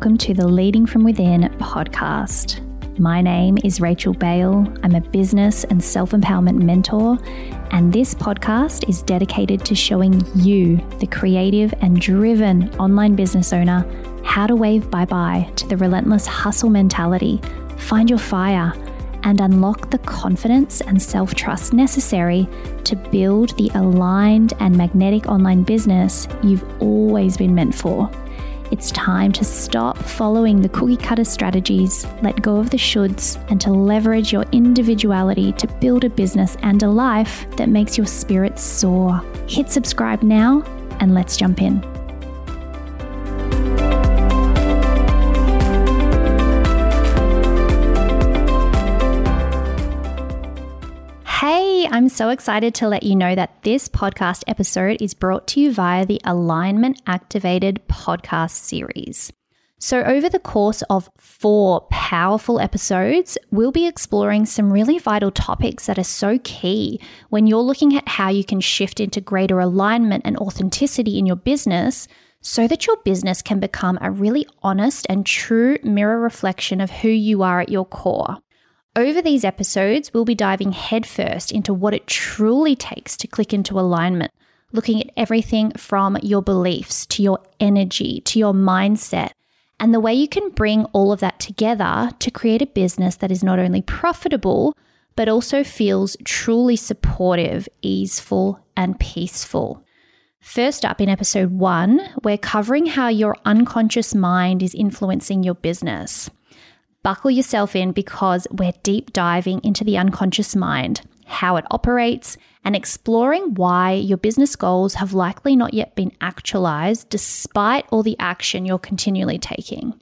welcome to the Leading from Within podcast. My name is Rachel Bale. I'm a business and self empowerment mentor, and this podcast is dedicated to showing you, the creative and driven online business owner, how to wave bye bye to the relentless hustle mentality, find your fire, and unlock the confidence and self trust necessary to build the aligned and magnetic online business you've always been meant for. It's time to stop following the cookie cutter strategies, let go of the shoulds, and to leverage your individuality to build a business and a life that makes your spirit soar. Hit subscribe now, and let's jump in. I'm so excited to let you know that this podcast episode is brought to you via the Alignment Activated podcast series. So, over the course of four powerful episodes, we'll be exploring some really vital topics that are so key when you're looking at how you can shift into greater alignment and authenticity in your business so that your business can become a really honest and true mirror reflection of who you are at your core. Over these episodes, we'll be diving headfirst into what it truly takes to click into alignment, looking at everything from your beliefs to your energy to your mindset, and the way you can bring all of that together to create a business that is not only profitable, but also feels truly supportive, easeful, and peaceful. First up in episode one, we're covering how your unconscious mind is influencing your business. Buckle yourself in because we're deep diving into the unconscious mind, how it operates, and exploring why your business goals have likely not yet been actualized despite all the action you're continually taking.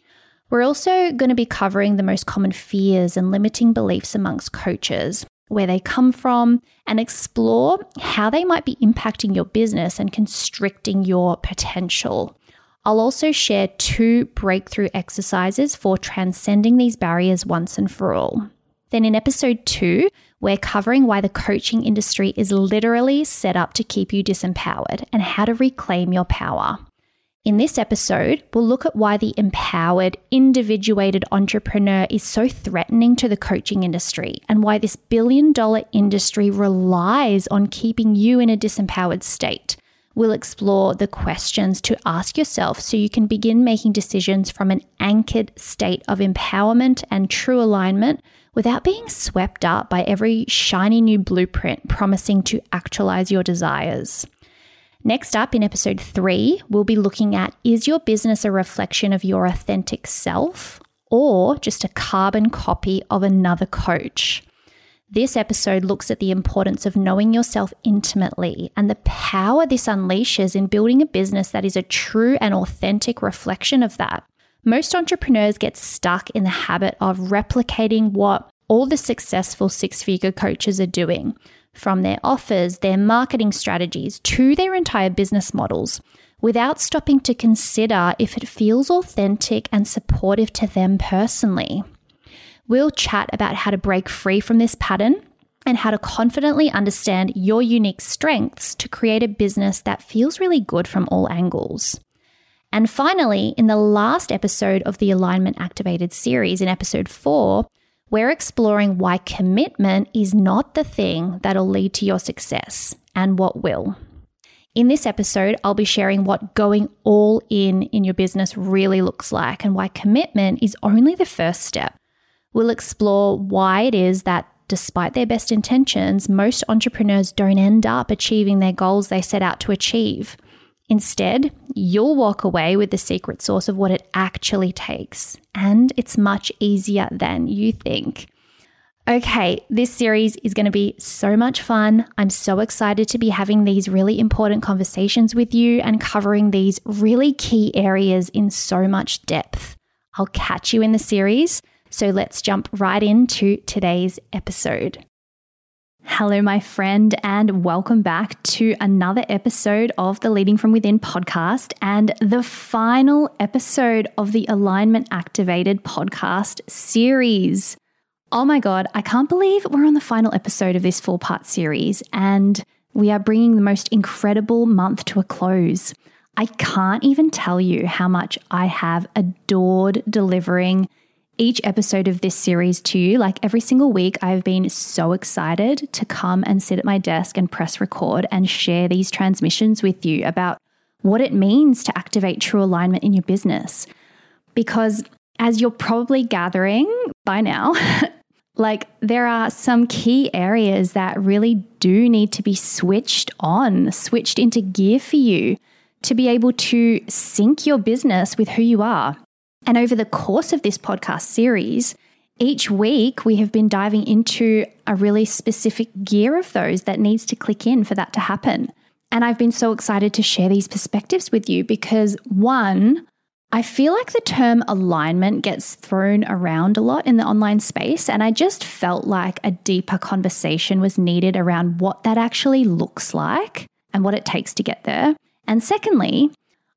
We're also going to be covering the most common fears and limiting beliefs amongst coaches, where they come from, and explore how they might be impacting your business and constricting your potential. I'll also share two breakthrough exercises for transcending these barriers once and for all. Then in episode two, we're covering why the coaching industry is literally set up to keep you disempowered and how to reclaim your power. In this episode, we'll look at why the empowered, individuated entrepreneur is so threatening to the coaching industry and why this billion dollar industry relies on keeping you in a disempowered state we'll explore the questions to ask yourself so you can begin making decisions from an anchored state of empowerment and true alignment without being swept up by every shiny new blueprint promising to actualize your desires. Next up in episode three, we'll be looking at is your business a reflection of your authentic self or just a carbon copy of another coach? This episode looks at the importance of knowing yourself intimately and the power this unleashes in building a business that is a true and authentic reflection of that. Most entrepreneurs get stuck in the habit of replicating what all the successful six figure coaches are doing, from their offers, their marketing strategies, to their entire business models, without stopping to consider if it feels authentic and supportive to them personally. We'll chat about how to break free from this pattern and how to confidently understand your unique strengths to create a business that feels really good from all angles. And finally, in the last episode of the Alignment Activated series, in episode four, we're exploring why commitment is not the thing that'll lead to your success and what will. In this episode, I'll be sharing what going all in in your business really looks like and why commitment is only the first step We'll explore why it is that despite their best intentions, most entrepreneurs don't end up achieving their goals they set out to achieve. Instead, you'll walk away with the secret sauce of what it actually takes, and it's much easier than you think. Okay, this series is going to be so much fun. I'm so excited to be having these really important conversations with you and covering these really key areas in so much depth. I'll catch you in the series. So let's jump right into today's episode. Hello, my friend, and welcome back to another episode of the Leading from Within podcast and the final episode of the Alignment Activated podcast series. Oh my God, I can't believe we're on the final episode of this four part series and we are bringing the most incredible month to a close. I can't even tell you how much I have adored delivering each episode of this series to you. Like every single week, I've been so excited to come and sit at my desk and press record and share these transmissions with you about what it means to activate true alignment in your business. Because as you're probably gathering by now, like there are some key areas that really do need to be switched on, switched into gear for you to be able to sync your business with who you are. And over the course of this podcast series, each week we have been diving into a really specific gear of those that needs to click in for that to happen. And I've been so excited to share these perspectives with you because one, I feel like the term alignment gets thrown around a lot in the online space, and I just felt like a deeper conversation was needed around what that actually looks like and what it takes to get there. And secondly,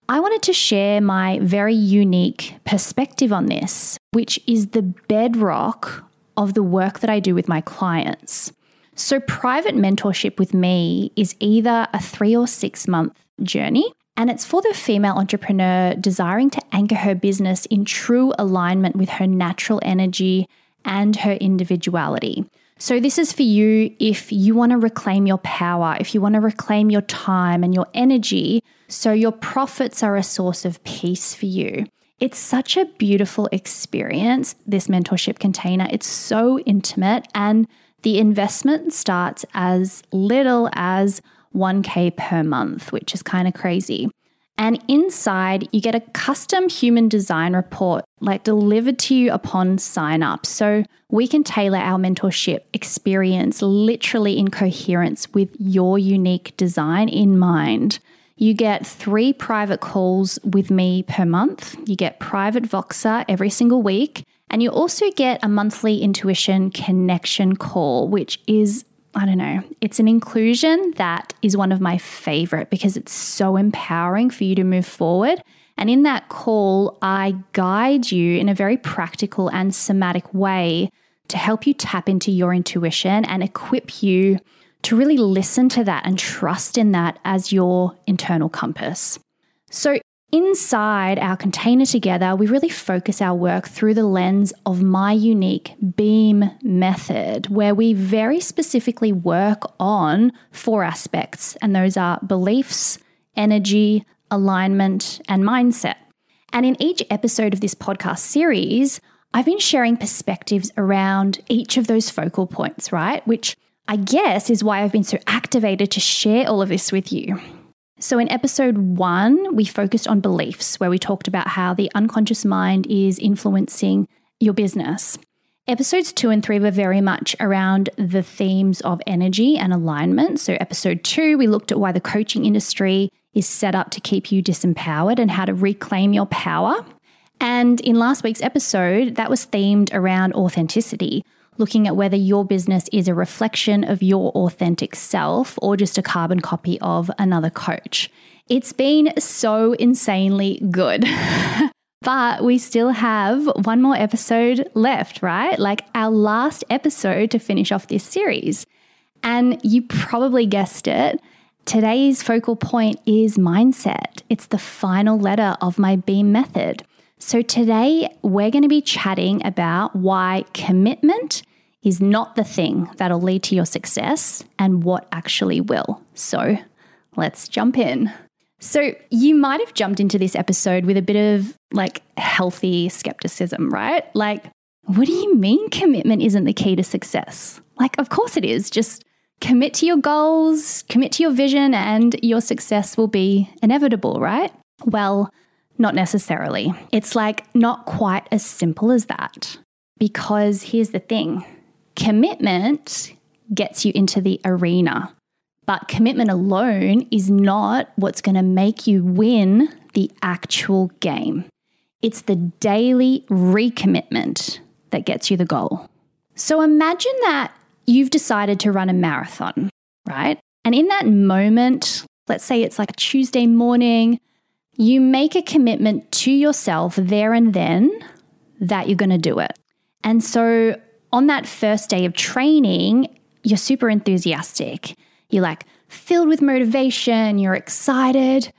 I wanted to share my very unique perspective on this, which is the bedrock of the work that I do with my clients. So, private mentorship with me is either a three or six month journey and it's for the female entrepreneur desiring to anchor her business in true alignment with her natural energy and her individuality. So, this is for you if you want to reclaim your power, if you want to reclaim your time and your energy, so your profits are a source of peace for you. It's such a beautiful experience, this mentorship container. It's so intimate, and the investment starts as little as 1K per month, which is kind of crazy. And inside, you get a custom human design report like delivered to you upon sign up. So we can tailor our mentorship experience literally in coherence with your unique design in mind. You get three private calls with me per month. You get private Voxer every single week. And you also get a monthly intuition connection call, which is I don't know, it's an inclusion that is one of my favorite because it's so empowering for you to move forward. And in that call, I guide you in a very practical and somatic way to help you tap into your intuition and equip you to really listen to that and trust in that as your internal compass. So, Inside our container together, we really focus our work through the lens of my unique BEAM method, where we very specifically work on four aspects, and those are beliefs, energy, alignment, and mindset. And in each episode of this podcast series, I've been sharing perspectives around each of those focal points, right? Which I guess is why I've been so activated to share all of this with you. So, in episode one, we focused on beliefs, where we talked about how the unconscious mind is influencing your business. Episodes two and three were very much around the themes of energy and alignment. So, episode two, we looked at why the coaching industry is set up to keep you disempowered and how to reclaim your power. And in last week's episode, that was themed around authenticity, looking at whether your business is a reflection of your authentic self or just a carbon copy of another coach. It's been so insanely good. but we still have one more episode left, right? Like our last episode to finish off this series. And you probably guessed it. Today's focal point is mindset. It's the final letter of my BEAM method. So, today we're going to be chatting about why commitment is not the thing that'll lead to your success and what actually will. So, let's jump in. So, you might have jumped into this episode with a bit of like healthy skepticism, right? Like, what do you mean commitment isn't the key to success? Like, of course it is. Just commit to your goals, commit to your vision, and your success will be inevitable, right? Well, not necessarily. It's like not quite as simple as that. Because here's the thing commitment gets you into the arena, but commitment alone is not what's going to make you win the actual game. It's the daily recommitment that gets you the goal. So imagine that you've decided to run a marathon, right? And in that moment, let's say it's like a Tuesday morning, you make a commitment to yourself there and then that you're going to do it. And so on that first day of training, you're super enthusiastic. You're like filled with motivation, you're excited.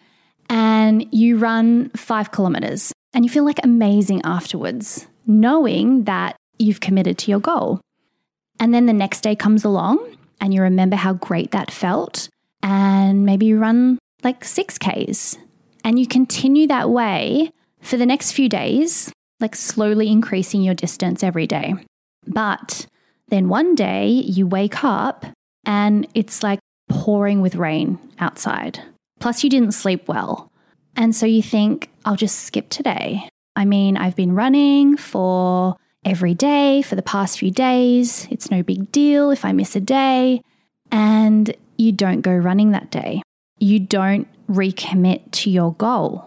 and you run five kilometers and you feel like amazing afterwards, knowing that you've committed to your goal. And then the next day comes along and you remember how great that felt. And maybe you run like six Ks and you continue that way for the next few days, like slowly increasing your distance every day. But then one day you wake up and it's like pouring with rain outside. Plus, you didn't sleep well. And so you think, I'll just skip today. I mean, I've been running for every day for the past few days. It's no big deal if I miss a day. And you don't go running that day. You don't recommit to your goal.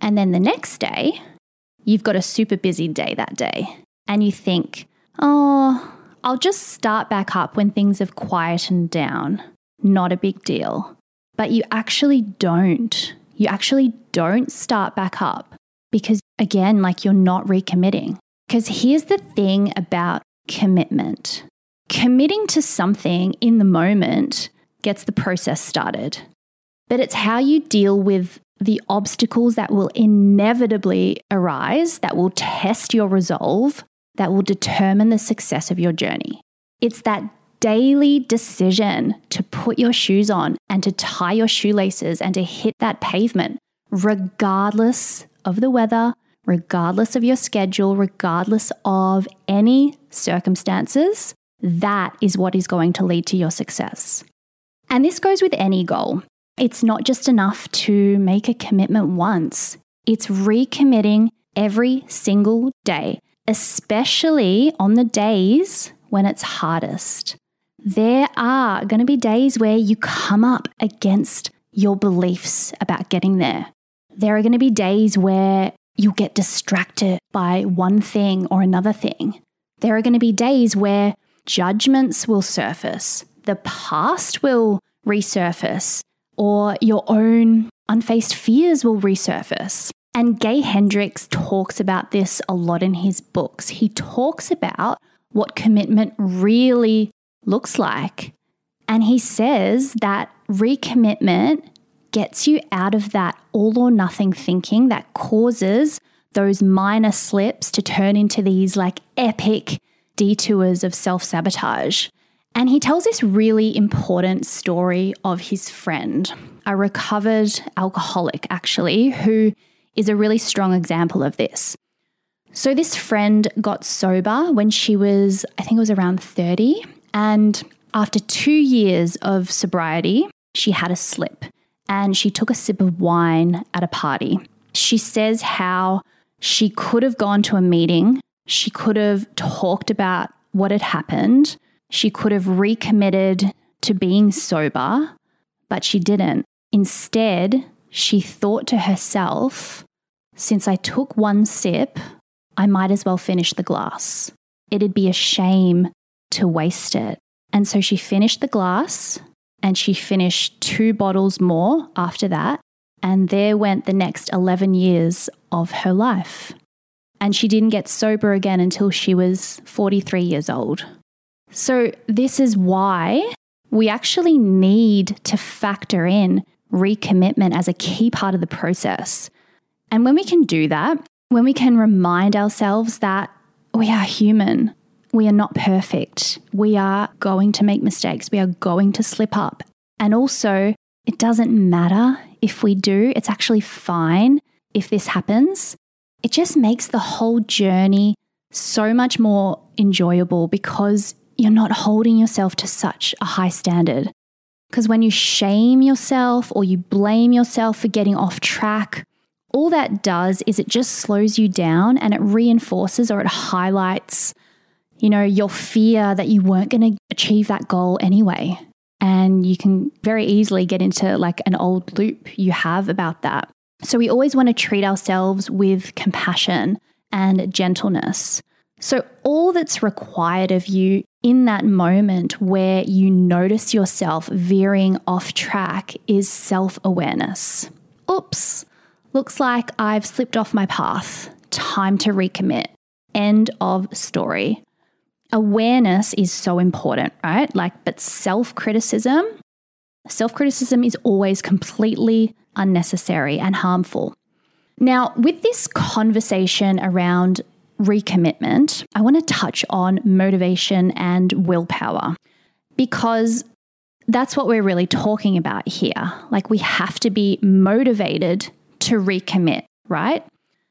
And then the next day, you've got a super busy day that day. And you think, oh, I'll just start back up when things have quietened down. Not a big deal. But you actually don't. You actually don't start back up because, again, like you're not recommitting. Because here's the thing about commitment committing to something in the moment gets the process started, but it's how you deal with the obstacles that will inevitably arise, that will test your resolve, that will determine the success of your journey. It's that daily decision to put your shoes on and to tie your shoelaces and to hit that pavement, regardless of the weather, regardless of your schedule, regardless of any circumstances. That is what is going to lead to your success. And this goes with any goal. It's not just enough to make a commitment once, it's recommitting every single day, especially on the days when it's hardest there are going to be days where you come up against your beliefs about getting there. There are going to be days where you'll get distracted by one thing or another thing. There are going to be days where judgments will surface, the past will resurface, or your own unfaced fears will resurface. And Gay Hendricks talks about this a lot in his books. He talks about what commitment really looks like. And he says that recommitment gets you out of that all or nothing thinking that causes those minor slips to turn into these like epic detours of self sabotage. And he tells this really important story of his friend, a recovered alcoholic, actually, who is a really strong example of this. So, this friend got sober when she was, I think it was around 30, and after two years of sobriety, she had a slip and she took a sip of wine at a party. She says how she could have gone to a meeting, she could have talked about what had happened, she could have recommitted to being sober, but she didn't. Instead, she thought to herself, since I took one sip, I might as well finish the glass. It'd be a shame to waste it. And so she finished the glass and she finished two bottles more after that. And there went the next 11 years of her life. And she didn't get sober again until she was 43 years old. So, this is why we actually need to factor in recommitment as a key part of the process. And when we can do that, when we can remind ourselves that we are human, we are not perfect. We are going to make mistakes. We are going to slip up. And also, it doesn't matter if we do, it's actually fine if this happens. It just makes the whole journey so much more enjoyable because you're not holding yourself to such a high standard. Because when you shame yourself or you blame yourself for getting off track, all that does is it just slows you down and it reinforces or it highlights you know, your fear that you weren't going to achieve that goal anyway. And you can very easily get into like an old loop you have about that. So we always want to treat ourselves with compassion and gentleness. So, all that's required of you in that moment where you notice yourself veering off track is self awareness. Oops, looks like I've slipped off my path. Time to recommit. End of story awareness is so important, right? Like, but self criticism, self criticism is always completely unnecessary and harmful. Now, with this conversation around recommitment, I want to touch on motivation and willpower because that's what we're really talking about here. Like, we have to be motivated to recommit, right?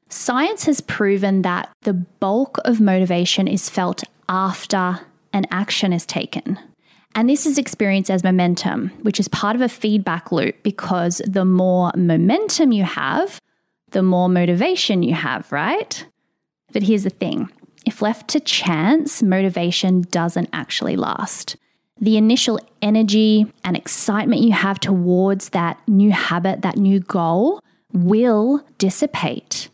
Science has proven that the bulk of motivation is felt after an action is taken. And this is experienced as momentum, which is part of a feedback loop because the more momentum you have, the more motivation you have, right? But here's the thing if left to chance, motivation doesn't actually last. The initial energy and excitement you have towards that new habit, that new goal, will dissipate.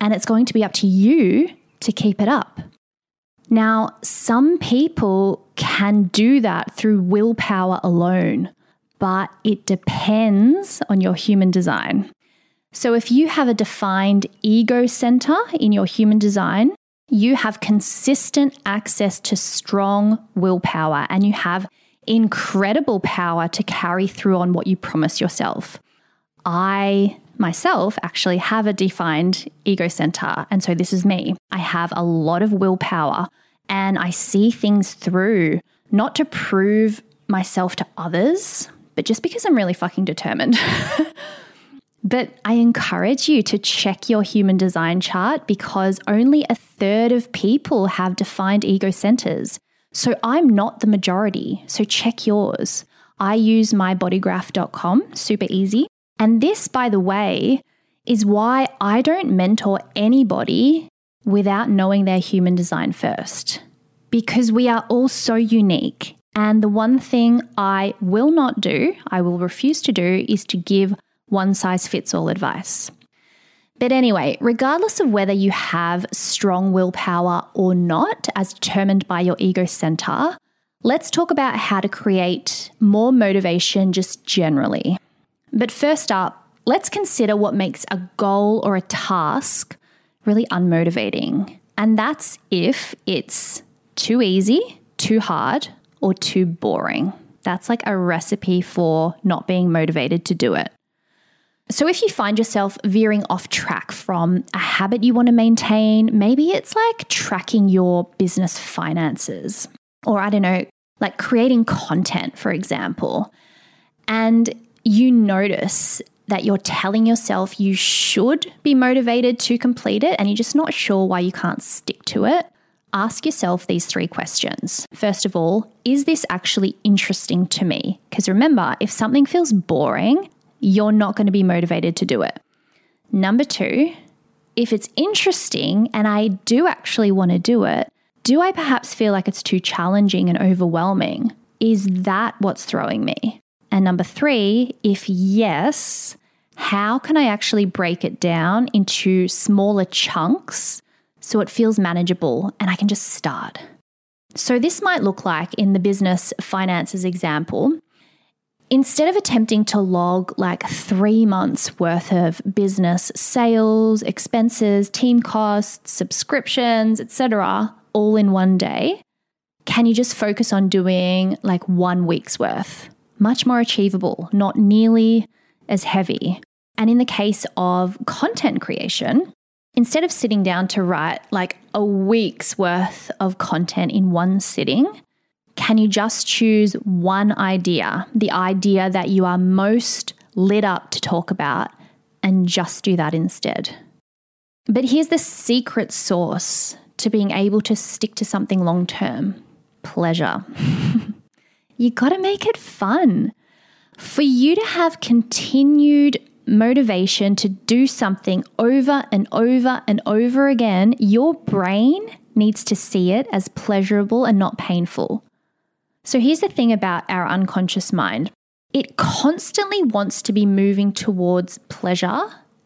And it's going to be up to you to keep it up. Now, some people can do that through willpower alone, but it depends on your human design. So, if you have a defined ego center in your human design, you have consistent access to strong willpower and you have incredible power to carry through on what you promise yourself. I myself actually have a defined ego center. And so this is me. I have a lot of willpower and I see things through, not to prove myself to others, but just because I'm really fucking determined. but I encourage you to check your human design chart because only a third of people have defined ego centers. So I'm not the majority. So check yours. I use mybodygraph.com, super easy. And this, by the way, is why I don't mentor anybody without knowing their human design first. Because we are all so unique. And the one thing I will not do, I will refuse to do, is to give one size fits all advice. But anyway, regardless of whether you have strong willpower or not, as determined by your ego center, let's talk about how to create more motivation just generally. But first up, let's consider what makes a goal or a task really unmotivating. And that's if it's too easy, too hard, or too boring. That's like a recipe for not being motivated to do it. So, if you find yourself veering off track from a habit you want to maintain, maybe it's like tracking your business finances, or I don't know, like creating content, for example, and you notice that you're telling yourself you should be motivated to complete it and you're just not sure why you can't stick to it, ask yourself these three questions. First of all, is this actually interesting to me? Because remember, if something feels boring, you're not going to be motivated to do it. Number two, if it's interesting and I do actually want to do it, do I perhaps feel like it's too challenging and overwhelming? Is that what's throwing me? And number three, if yes, how can I actually break it down into smaller chunks so it feels manageable and I can just start? So, this might look like in the business finances example, instead of attempting to log like three months worth of business sales, expenses, team costs, subscriptions, etc., all in one day, can you just focus on doing like one week's worth? much more achievable, not nearly as heavy. And in the case of content creation, instead of sitting down to write like a week's worth of content in one sitting, can you just choose one idea, the idea that you are most lit up to talk about, and just do that instead? But here's the secret sauce to being able to stick to something long term pleasure. you got to make it fun. For you to have continued motivation to do something over and over and over again, your brain needs to see it as pleasurable and not painful. So here's the thing about our unconscious mind it constantly wants to be moving towards pleasure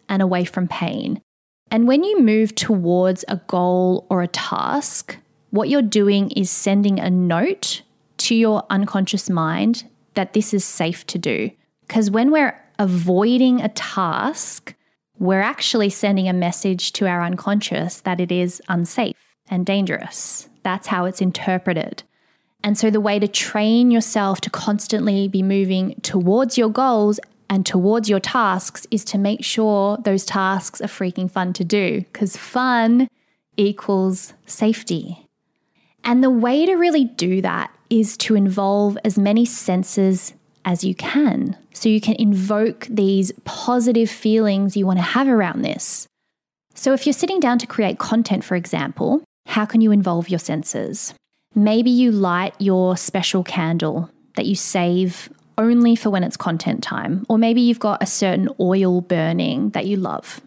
and away from pain. And when you move towards a goal or a task, what you're doing is sending a note to your unconscious mind that this is safe to do. Because when we're avoiding a task, we're actually sending a message to our unconscious that it is unsafe and dangerous. That's how it's interpreted. And so, the way to train yourself to constantly be moving towards your goals and towards your tasks is to make sure those tasks are freaking fun to do because fun equals safety. And the way to really do that is to involve as many senses as you can. So you can invoke these positive feelings you want to have around this. So if you're sitting down to create content, for example, how can you involve your senses? Maybe you light your special candle that you save only for when it's content time. Or maybe you've got a certain oil burning that you love.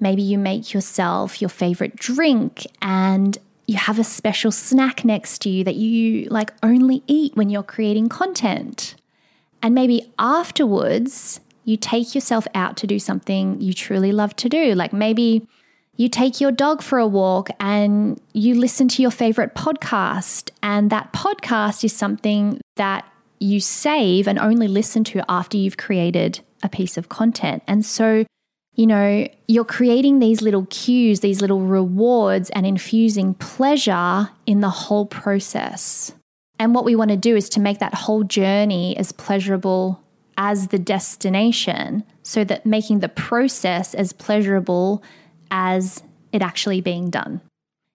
Maybe you make yourself your favorite drink and you have a special snack next to you that you like only eat when you're creating content. And maybe afterwards, you take yourself out to do something you truly love to do. Like maybe you take your dog for a walk and you listen to your favorite podcast. And that podcast is something that you save and only listen to after you've created a piece of content. And so, you know, you're creating these little cues, these little rewards, and infusing pleasure in the whole process. And what we want to do is to make that whole journey as pleasurable as the destination so that making the process as pleasurable as it actually being done.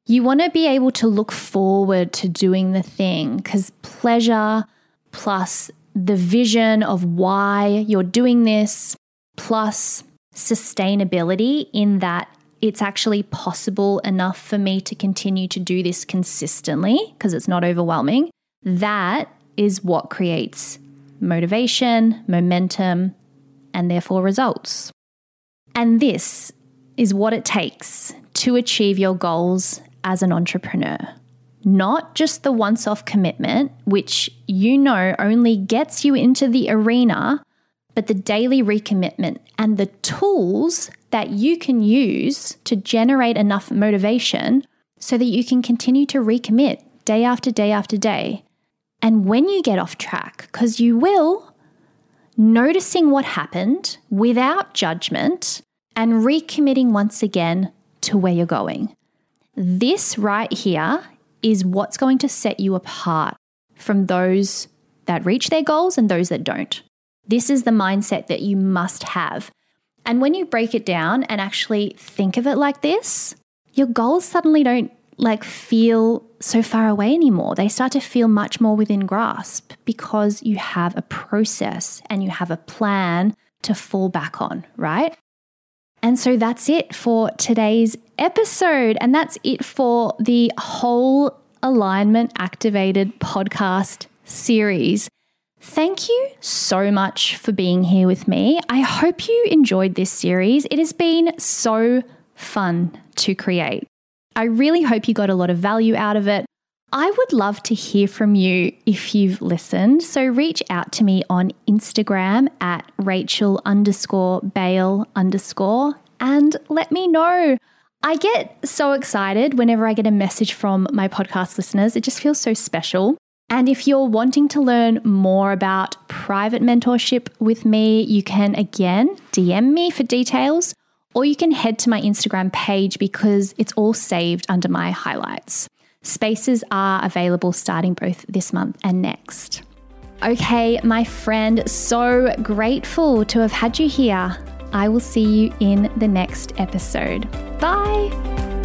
You want to be able to look forward to doing the thing because pleasure plus the vision of why you're doing this, plus sustainability in that it's actually possible enough for me to continue to do this consistently because it's not overwhelming. That is what creates motivation, momentum, and therefore results. And this is what it takes to achieve your goals as an entrepreneur not just the once off commitment, which you know only gets you into the arena, but the daily recommitment and the tools that you can use to generate enough motivation so that you can continue to recommit day after day after day. And when you get off track, because you will, noticing what happened without judgment and recommitting once again to where you're going. This right here is what's going to set you apart from those that reach their goals and those that don't. This is the mindset that you must have. And when you break it down and actually think of it like this, your goals suddenly don't like feel so far away anymore. They start to feel much more within grasp because you have a process and you have a plan to fall back on, right? And so that's it for today's episode. And that's it for the whole Alignment Activated podcast series. Thank you so much for being here with me. I hope you enjoyed this series. It has been so fun to create. I really hope you got a lot of value out of it. I would love to hear from you if you've listened. So reach out to me on Instagram at Rachel underscore Bale underscore and let me know. I get so excited whenever I get a message from my podcast listeners. It just feels so special. And if you're wanting to learn more about private mentorship with me, you can again DM me for details, or you can head to my Instagram page because it's all saved under my highlights. Spaces are available starting both this month and next. Okay, my friend, so grateful to have had you here. I will see you in the next episode. Bye.